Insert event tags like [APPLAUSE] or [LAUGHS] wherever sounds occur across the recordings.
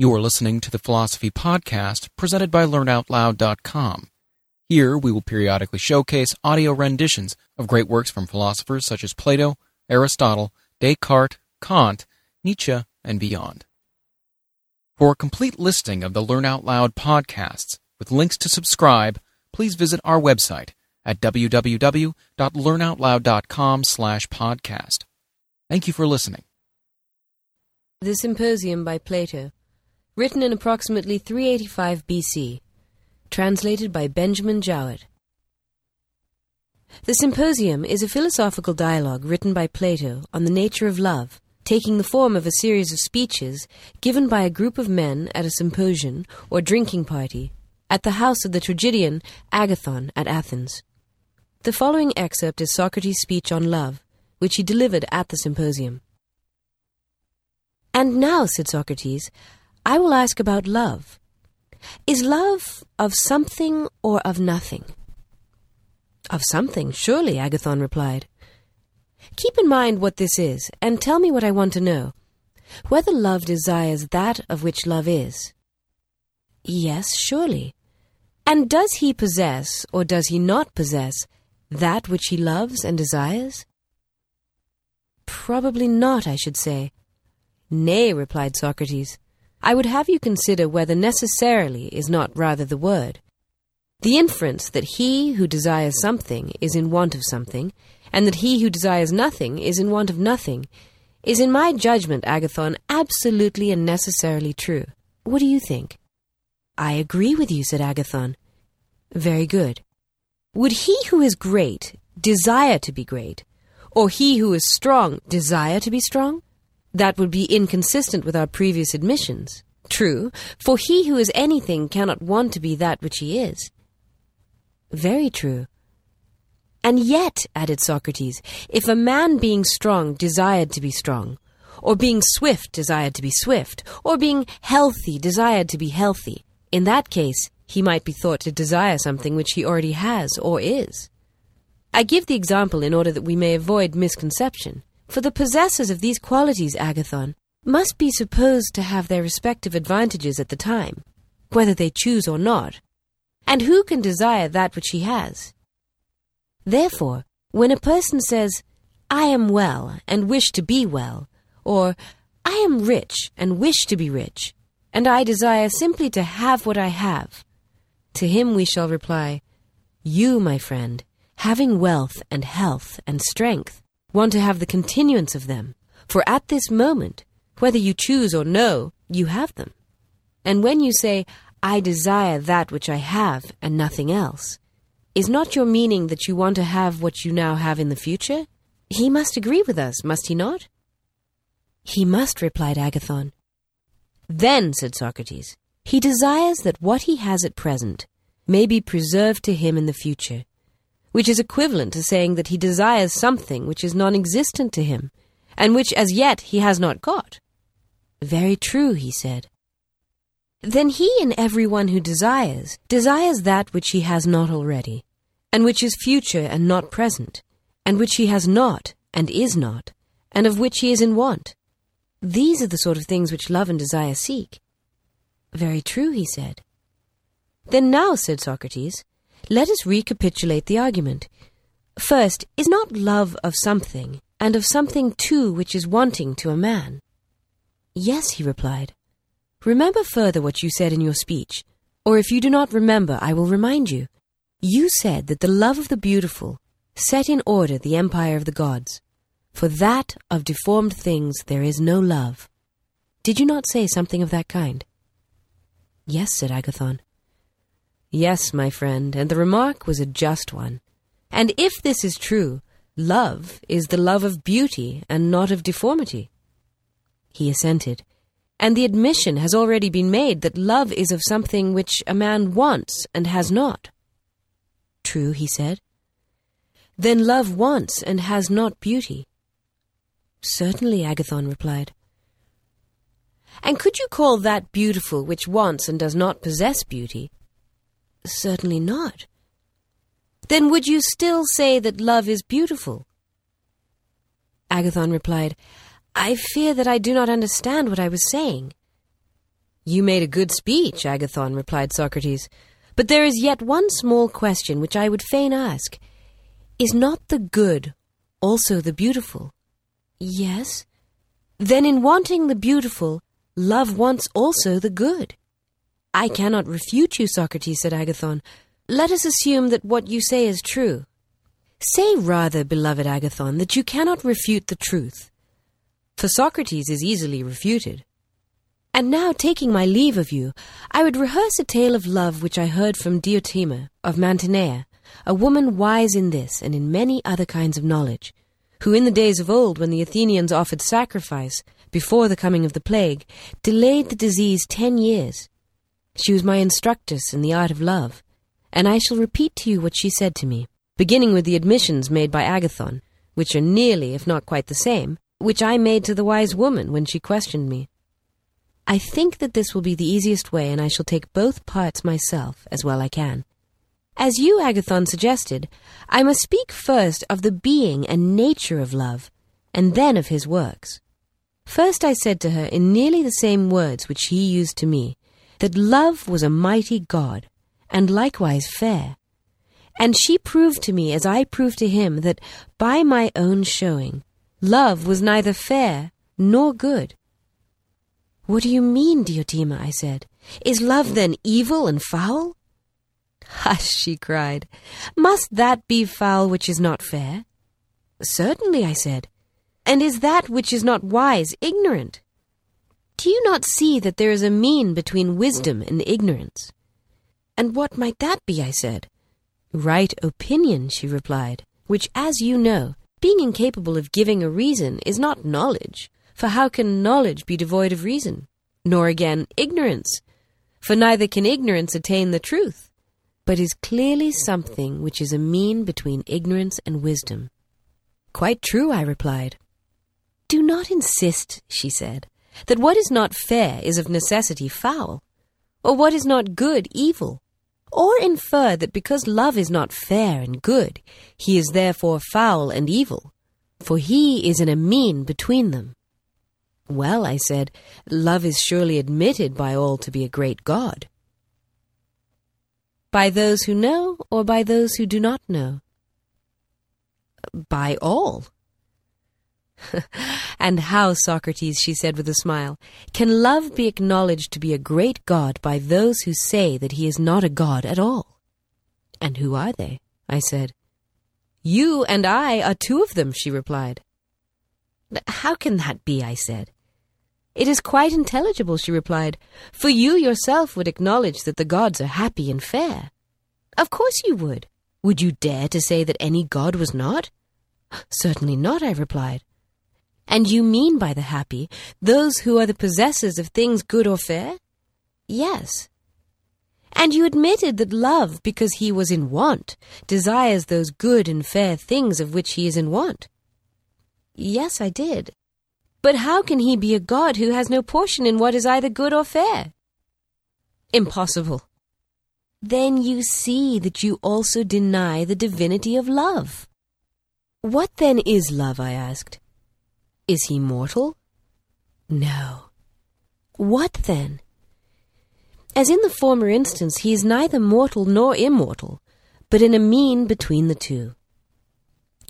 You are listening to the Philosophy Podcast presented by LearnOutLoud.com. Here we will periodically showcase audio renditions of great works from philosophers such as Plato, Aristotle, Descartes, Kant, Nietzsche, and beyond. For a complete listing of the Learn Out Loud podcasts with links to subscribe, please visit our website at www.learnoutloud.com slash podcast. Thank you for listening. The Symposium by Plato, written in approximately 385 BC, translated by Benjamin Jowett. The Symposium is a philosophical dialogue written by Plato on the nature of love, taking the form of a series of speeches given by a group of men at a symposium or drinking party at the house of the tragedian Agathon at Athens. The following excerpt is Socrates' speech on love, which he delivered at the symposium. And now, said Socrates, I will ask about love. Is love of something or of nothing? Of something, surely, Agathon replied. Keep in mind what this is, and tell me what I want to know. Whether love desires that of which love is. Yes, surely. And does he possess, or does he not possess, that which he loves and desires? Probably not, I should say. Nay, replied Socrates. I would have you consider whether necessarily is not rather the word. The inference that he who desires something is in want of something, and that he who desires nothing is in want of nothing, is in my judgment, Agathon, absolutely and necessarily true. What do you think? I agree with you, said Agathon. Very good. Would he who is great desire to be great, or he who is strong desire to be strong? That would be inconsistent with our previous admissions. True, for he who is anything cannot want to be that which he is. Very true. And yet, added Socrates, if a man being strong desired to be strong, or being swift desired to be swift, or being healthy desired to be healthy, in that case he might be thought to desire something which he already has or is. I give the example in order that we may avoid misconception. For the possessors of these qualities, Agathon, must be supposed to have their respective advantages at the time, whether they choose or not. And who can desire that which he has? Therefore, when a person says, I am well and wish to be well, or I am rich and wish to be rich, and I desire simply to have what I have, to him we shall reply, You, my friend, having wealth and health and strength, want to have the continuance of them, for at this moment, whether you choose or no, you have them. And when you say, I desire that which I have and nothing else, is not your meaning that you want to have what you now have in the future? He must agree with us, must he not? He must, replied Agathon. Then, said Socrates, he desires that what he has at present may be preserved to him in the future, which is equivalent to saying that he desires something which is non existent to him, and which as yet he has not got. Very true, he said. Then he and every one who desires, desires that which he has not already, and which is future and not present, and which he has not and is not, and of which he is in want. These are the sort of things which love and desire seek. Very true, he said. Then now, said Socrates, let us recapitulate the argument. First, is not love of something, and of something too which is wanting to a man? Yes, he replied. Remember further what you said in your speech, or if you do not remember, I will remind you. You said that the love of the beautiful set in order the empire of the gods. For that of deformed things there is no love. Did you not say something of that kind? Yes, said Agathon. Yes, my friend, and the remark was a just one. And if this is true, love is the love of beauty and not of deformity. He assented, and the admission has already been made that love is of something which a man wants and has not. True, he said. Then love wants and has not beauty. Certainly, Agathon replied. And could you call that beautiful which wants and does not possess beauty? Certainly not. Then would you still say that love is beautiful? Agathon replied, I fear that I do not understand what I was saying. You made a good speech, Agathon, replied Socrates. But there is yet one small question which I would fain ask. Is not the good also the beautiful? Yes. Then in wanting the beautiful, love wants also the good. I uh, cannot refute you, Socrates, said Agathon. Let us assume that what you say is true. Say rather, beloved Agathon, that you cannot refute the truth. For Socrates is easily refuted. And now, taking my leave of you, I would rehearse a tale of love which I heard from Diotima of Mantinea, a woman wise in this and in many other kinds of knowledge, who in the days of old, when the Athenians offered sacrifice, before the coming of the plague, delayed the disease ten years. She was my instructress in the art of love, and I shall repeat to you what she said to me, beginning with the admissions made by Agathon, which are nearly, if not quite the same, which I made to the wise woman when she questioned me. I think that this will be the easiest way, and I shall take both parts myself as well I can. As you, Agathon, suggested, I must speak first of the being and nature of love, and then of his works. First I said to her in nearly the same words which he used to me, that love was a mighty God, and likewise fair. And she proved to me, as I proved to him, that by my own showing, love was neither fair nor good. What do you mean, Diotima? I said. Is love then evil and foul? [LAUGHS] Hush, she cried. Must that be foul which is not fair? Certainly, I said. And is that which is not wise ignorant? Do you not see that there is a mean between wisdom and ignorance? And what might that be? I said. Right opinion, she replied, which, as you know, being incapable of giving a reason is not knowledge, for how can knowledge be devoid of reason? Nor again ignorance, for neither can ignorance attain the truth, but is clearly something which is a mean between ignorance and wisdom. Quite true, I replied. Do not insist, she said, that what is not fair is of necessity foul, or what is not good evil, or infer that because love is not fair and good, he is therefore foul and evil, for he is in a mean between them. Well, I said, love is surely admitted by all to be a great God. By those who know, or by those who do not know? By all. [LAUGHS] and how, Socrates, she said with a smile, can love be acknowledged to be a great God by those who say that he is not a God at all? And who are they? I said. You and I are two of them, she replied. How can that be? I said. It is quite intelligible, she replied, for you yourself would acknowledge that the gods are happy and fair. Of course you would. Would you dare to say that any god was not? Certainly not, I replied. And you mean by the happy those who are the possessors of things good or fair? Yes. And you admitted that love, because he was in want, desires those good and fair things of which he is in want? Yes, I did. But how can he be a god who has no portion in what is either good or fair? Impossible. Then you see that you also deny the divinity of love. What then is love? I asked. Is he mortal? No. What then? As in the former instance, he is neither mortal nor immortal, but in a mean between the two.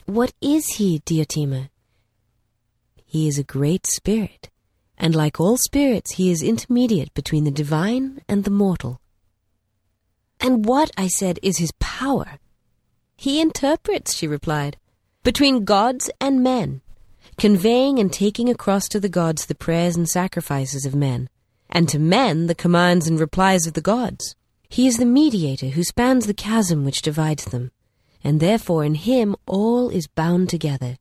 What is he, Diotima? He is a great spirit, and like all spirits, he is intermediate between the divine and the mortal. And what, I said, is his power? He interprets, she replied, between gods and men, conveying and taking across to the gods the prayers and sacrifices of men, and to men the commands and replies of the gods. He is the mediator who spans the chasm which divides them, and therefore in him all is bound together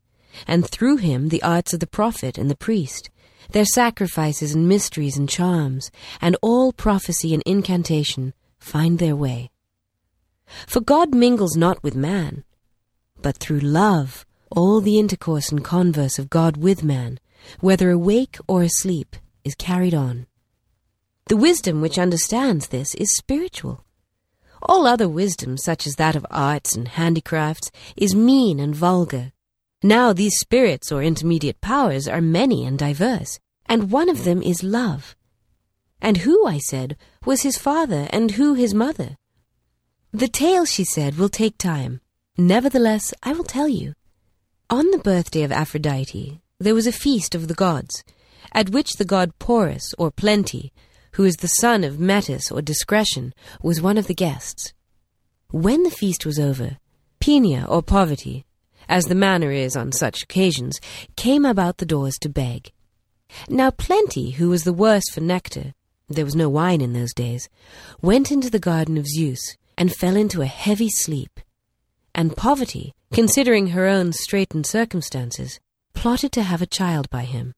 and through him the arts of the prophet and the priest, their sacrifices and mysteries and charms, and all prophecy and incantation find their way. For God mingles not with man, but through love all the intercourse and converse of God with man, whether awake or asleep, is carried on. The wisdom which understands this is spiritual. All other wisdom, such as that of arts and handicrafts, is mean and vulgar, now these spirits or intermediate powers are many and diverse, and one of them is love. And who, I said, was his father and who his mother? The tale, she said, will take time. Nevertheless, I will tell you. On the birthday of Aphrodite, there was a feast of the gods, at which the god Porus, or Plenty, who is the son of Metis, or Discretion, was one of the guests. When the feast was over, Penia, or Poverty, as the manner is on such occasions, came about the doors to beg. Now Plenty, who was the worse for nectar, there was no wine in those days, went into the garden of Zeus and fell into a heavy sleep. And Poverty, considering her own straitened circumstances, plotted to have a child by him.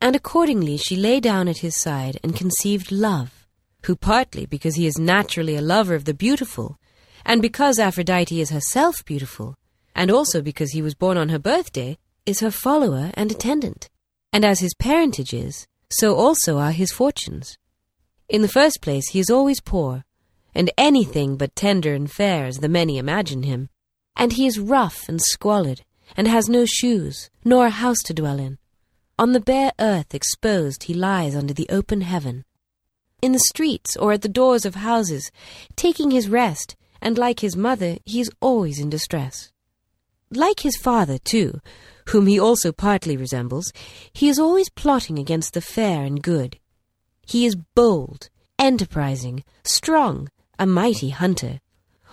And accordingly she lay down at his side and conceived Love, who partly because he is naturally a lover of the beautiful, and because Aphrodite is herself beautiful, and also because he was born on her birthday, is her follower and attendant. And as his parentage is, so also are his fortunes. In the first place, he is always poor, and anything but tender and fair as the many imagine him. And he is rough and squalid, and has no shoes, nor a house to dwell in. On the bare earth exposed he lies under the open heaven. In the streets or at the doors of houses, taking his rest, and like his mother, he is always in distress. Like his father, too, whom he also partly resembles, he is always plotting against the fair and good. He is bold, enterprising, strong, a mighty hunter,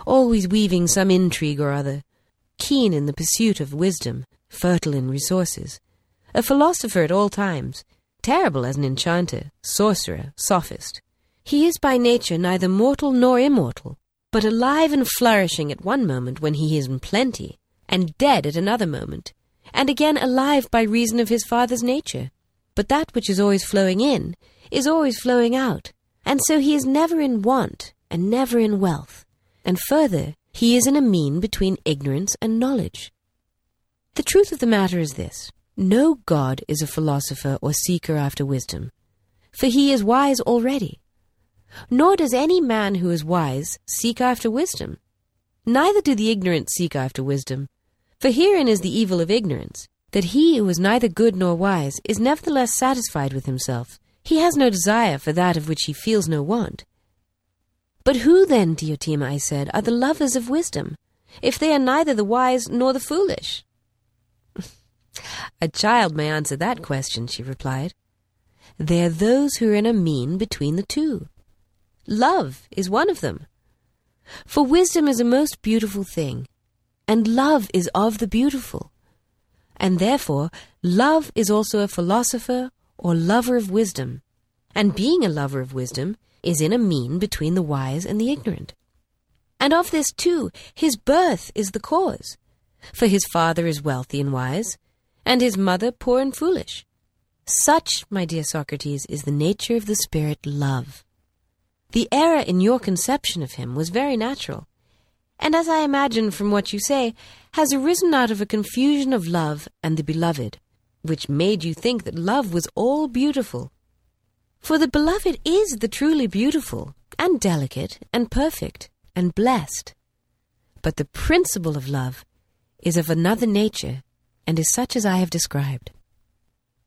always weaving some intrigue or other, keen in the pursuit of wisdom, fertile in resources, a philosopher at all times, terrible as an enchanter, sorcerer, sophist. He is by nature neither mortal nor immortal, but alive and flourishing at one moment when he is in plenty, and dead at another moment, and again alive by reason of his father's nature. But that which is always flowing in is always flowing out, and so he is never in want and never in wealth. And further, he is in a mean between ignorance and knowledge. The truth of the matter is this no god is a philosopher or seeker after wisdom, for he is wise already. Nor does any man who is wise seek after wisdom. Neither do the ignorant seek after wisdom. For herein is the evil of ignorance, that he who is neither good nor wise is nevertheless satisfied with himself. He has no desire for that of which he feels no want. But who then, Diotima, I said, are the lovers of wisdom, if they are neither the wise nor the foolish? [LAUGHS] A child may answer that question, she replied. They are those who are in a mean between the two. Love is one of them. For wisdom is a most beautiful thing, and love is of the beautiful. And therefore, love is also a philosopher or lover of wisdom, and being a lover of wisdom is in a mean between the wise and the ignorant. And of this too, his birth is the cause. For his father is wealthy and wise, and his mother poor and foolish. Such, my dear Socrates, is the nature of the spirit love. The error in your conception of him was very natural, and as I imagine from what you say, has arisen out of a confusion of love and the beloved, which made you think that love was all beautiful. For the beloved is the truly beautiful, and delicate, and perfect, and blessed. But the principle of love is of another nature and is such as I have described.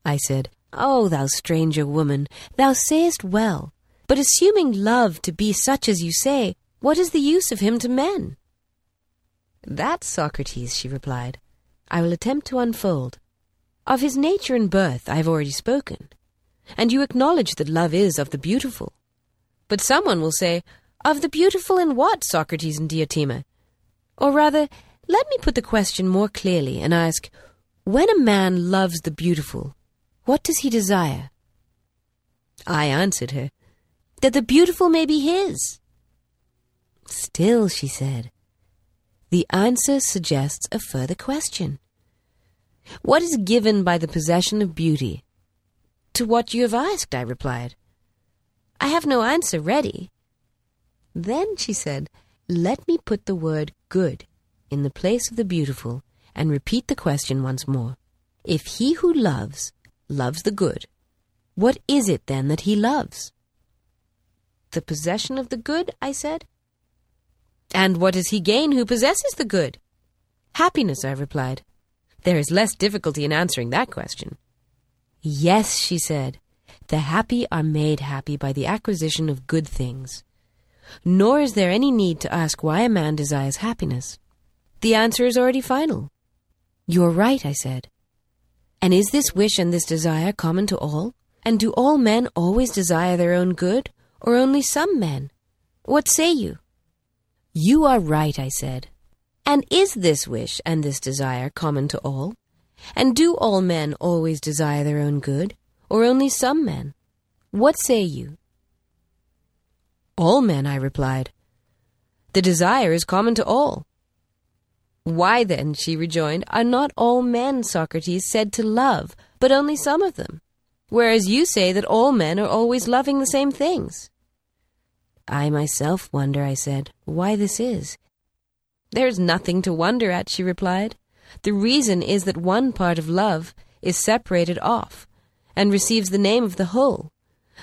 I said, O thou stranger woman, thou sayest well, but assuming love to be such as you say, what is the use of him to men? That, Socrates, she replied, I will attempt to unfold. Of his nature and birth I have already spoken, and you acknowledge that love is of the beautiful. But someone will say, Of the beautiful in what, Socrates and Diotima? Or rather, let me put the question more clearly and ask, when a man loves the beautiful, what does he desire? I answered her, that the beautiful may be his. Still, she said, the answer suggests a further question. What is given by the possession of beauty? To what you have asked, I replied. I have no answer ready. Then, she said, let me put the word good in the place of the beautiful and repeat the question once more. If he who loves loves the good, what is it then that he loves? The possession of the good, I said. And what does he gain who possesses the good? Happiness, I replied. There is less difficulty in answering that question. Yes, she said. The happy are made happy by the acquisition of good things. Nor is there any need to ask why a man desires happiness. The answer is already final. You're right, I said. And is this wish and this desire common to all? And do all men always desire their own good, or only some men? What say you? You are right, I said. And is this wish and this desire common to all? And do all men always desire their own good, or only some men? What say you? All men, I replied. The desire is common to all. Why then, she rejoined, are not all men, Socrates, said to love, but only some of them? Whereas you say that all men are always loving the same things. I myself wonder, I said, why this is. There's nothing to wonder at, she replied. The reason is that one part of love is separated off and receives the name of the whole,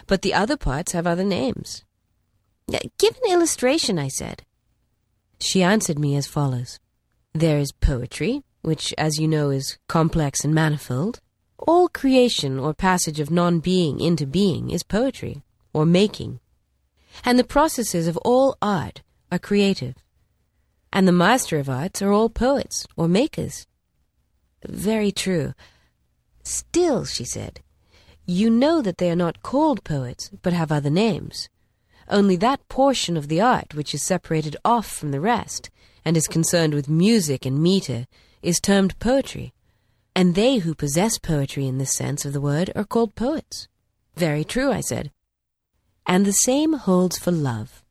but the other parts have other names. Give an illustration, I said. She answered me as follows There is poetry, which, as you know, is complex and manifold. All creation or passage of non being into being is poetry, or making. And the processes of all art are creative and the master of arts are all poets or makers. Very true. Still, she said, you know that they are not called poets, but have other names. Only that portion of the art which is separated off from the rest, and is concerned with music and meter, is termed poetry. And they who possess poetry in this sense of the word are called poets. Very true, I said. And the same holds for love.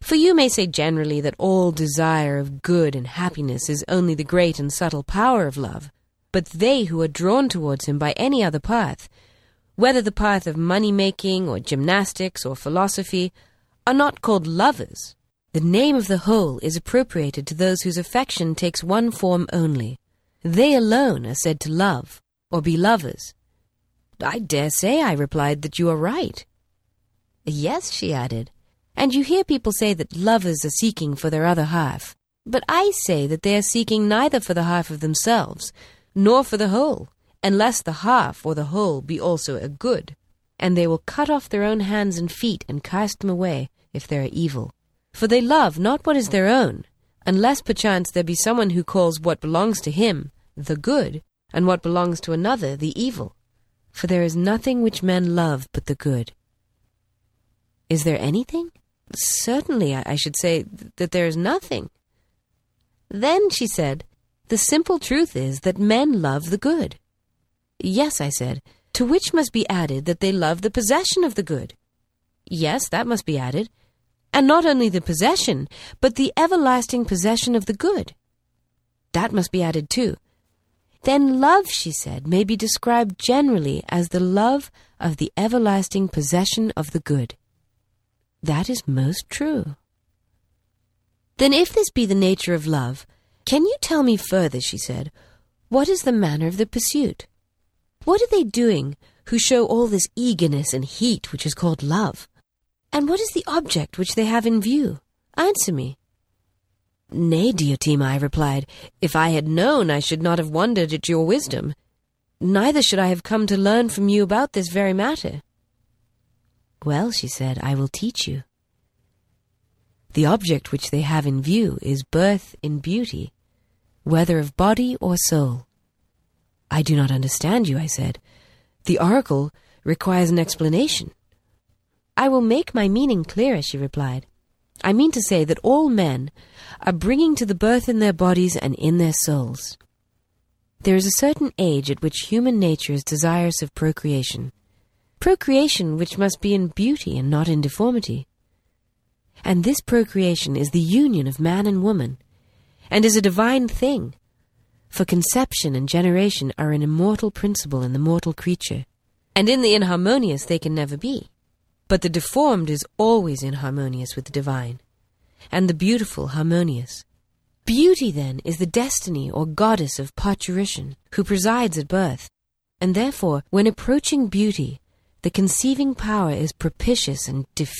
For you may say generally that all desire of good and happiness is only the great and subtle power of love, but they who are drawn towards him by any other path, whether the path of money making or gymnastics or philosophy, are not called lovers. The name of the whole is appropriated to those whose affection takes one form only. They alone are said to love, or be lovers. I dare say, I replied, that you are right. Yes, she added, and you hear people say that lovers are seeking for their other half. But I say that they are seeking neither for the half of themselves, nor for the whole, unless the half or the whole be also a good. And they will cut off their own hands and feet and cast them away if they are evil. For they love not what is their own, unless perchance there be someone who calls what belongs to him the good, and what belongs to another the evil. For there is nothing which men love but the good. Is there anything? Certainly, I should say that there is nothing. Then, she said, the simple truth is that men love the good. Yes, I said, to which must be added that they love the possession of the good. Yes, that must be added. And not only the possession, but the everlasting possession of the good. That must be added too. Then love, she said, may be described generally as the love of the everlasting possession of the good. That is most true. Then, if this be the nature of love, can you tell me further, she said, what is the manner of the pursuit? What are they doing who show all this eagerness and heat which is called love? And what is the object which they have in view? Answer me. Nay, Diotima, I replied, if I had known, I should not have wondered at your wisdom. Neither should I have come to learn from you about this very matter. Well, she said, I will teach you. The object which they have in view is birth in beauty, whether of body or soul. I do not understand you, I said. The oracle requires an explanation. I will make my meaning clearer, she replied. I mean to say that all men are bringing to the birth in their bodies and in their souls. There is a certain age at which human nature is desirous of procreation procreation which must be in beauty and not in deformity. And this procreation is the union of man and woman, and is a divine thing, for conception and generation are an immortal principle in the mortal creature, and in the inharmonious they can never be. But the deformed is always inharmonious with the divine, and the beautiful harmonious. Beauty, then, is the destiny or goddess of parturition, who presides at birth, and therefore, when approaching beauty, the conceiving power is propitious and diffuse.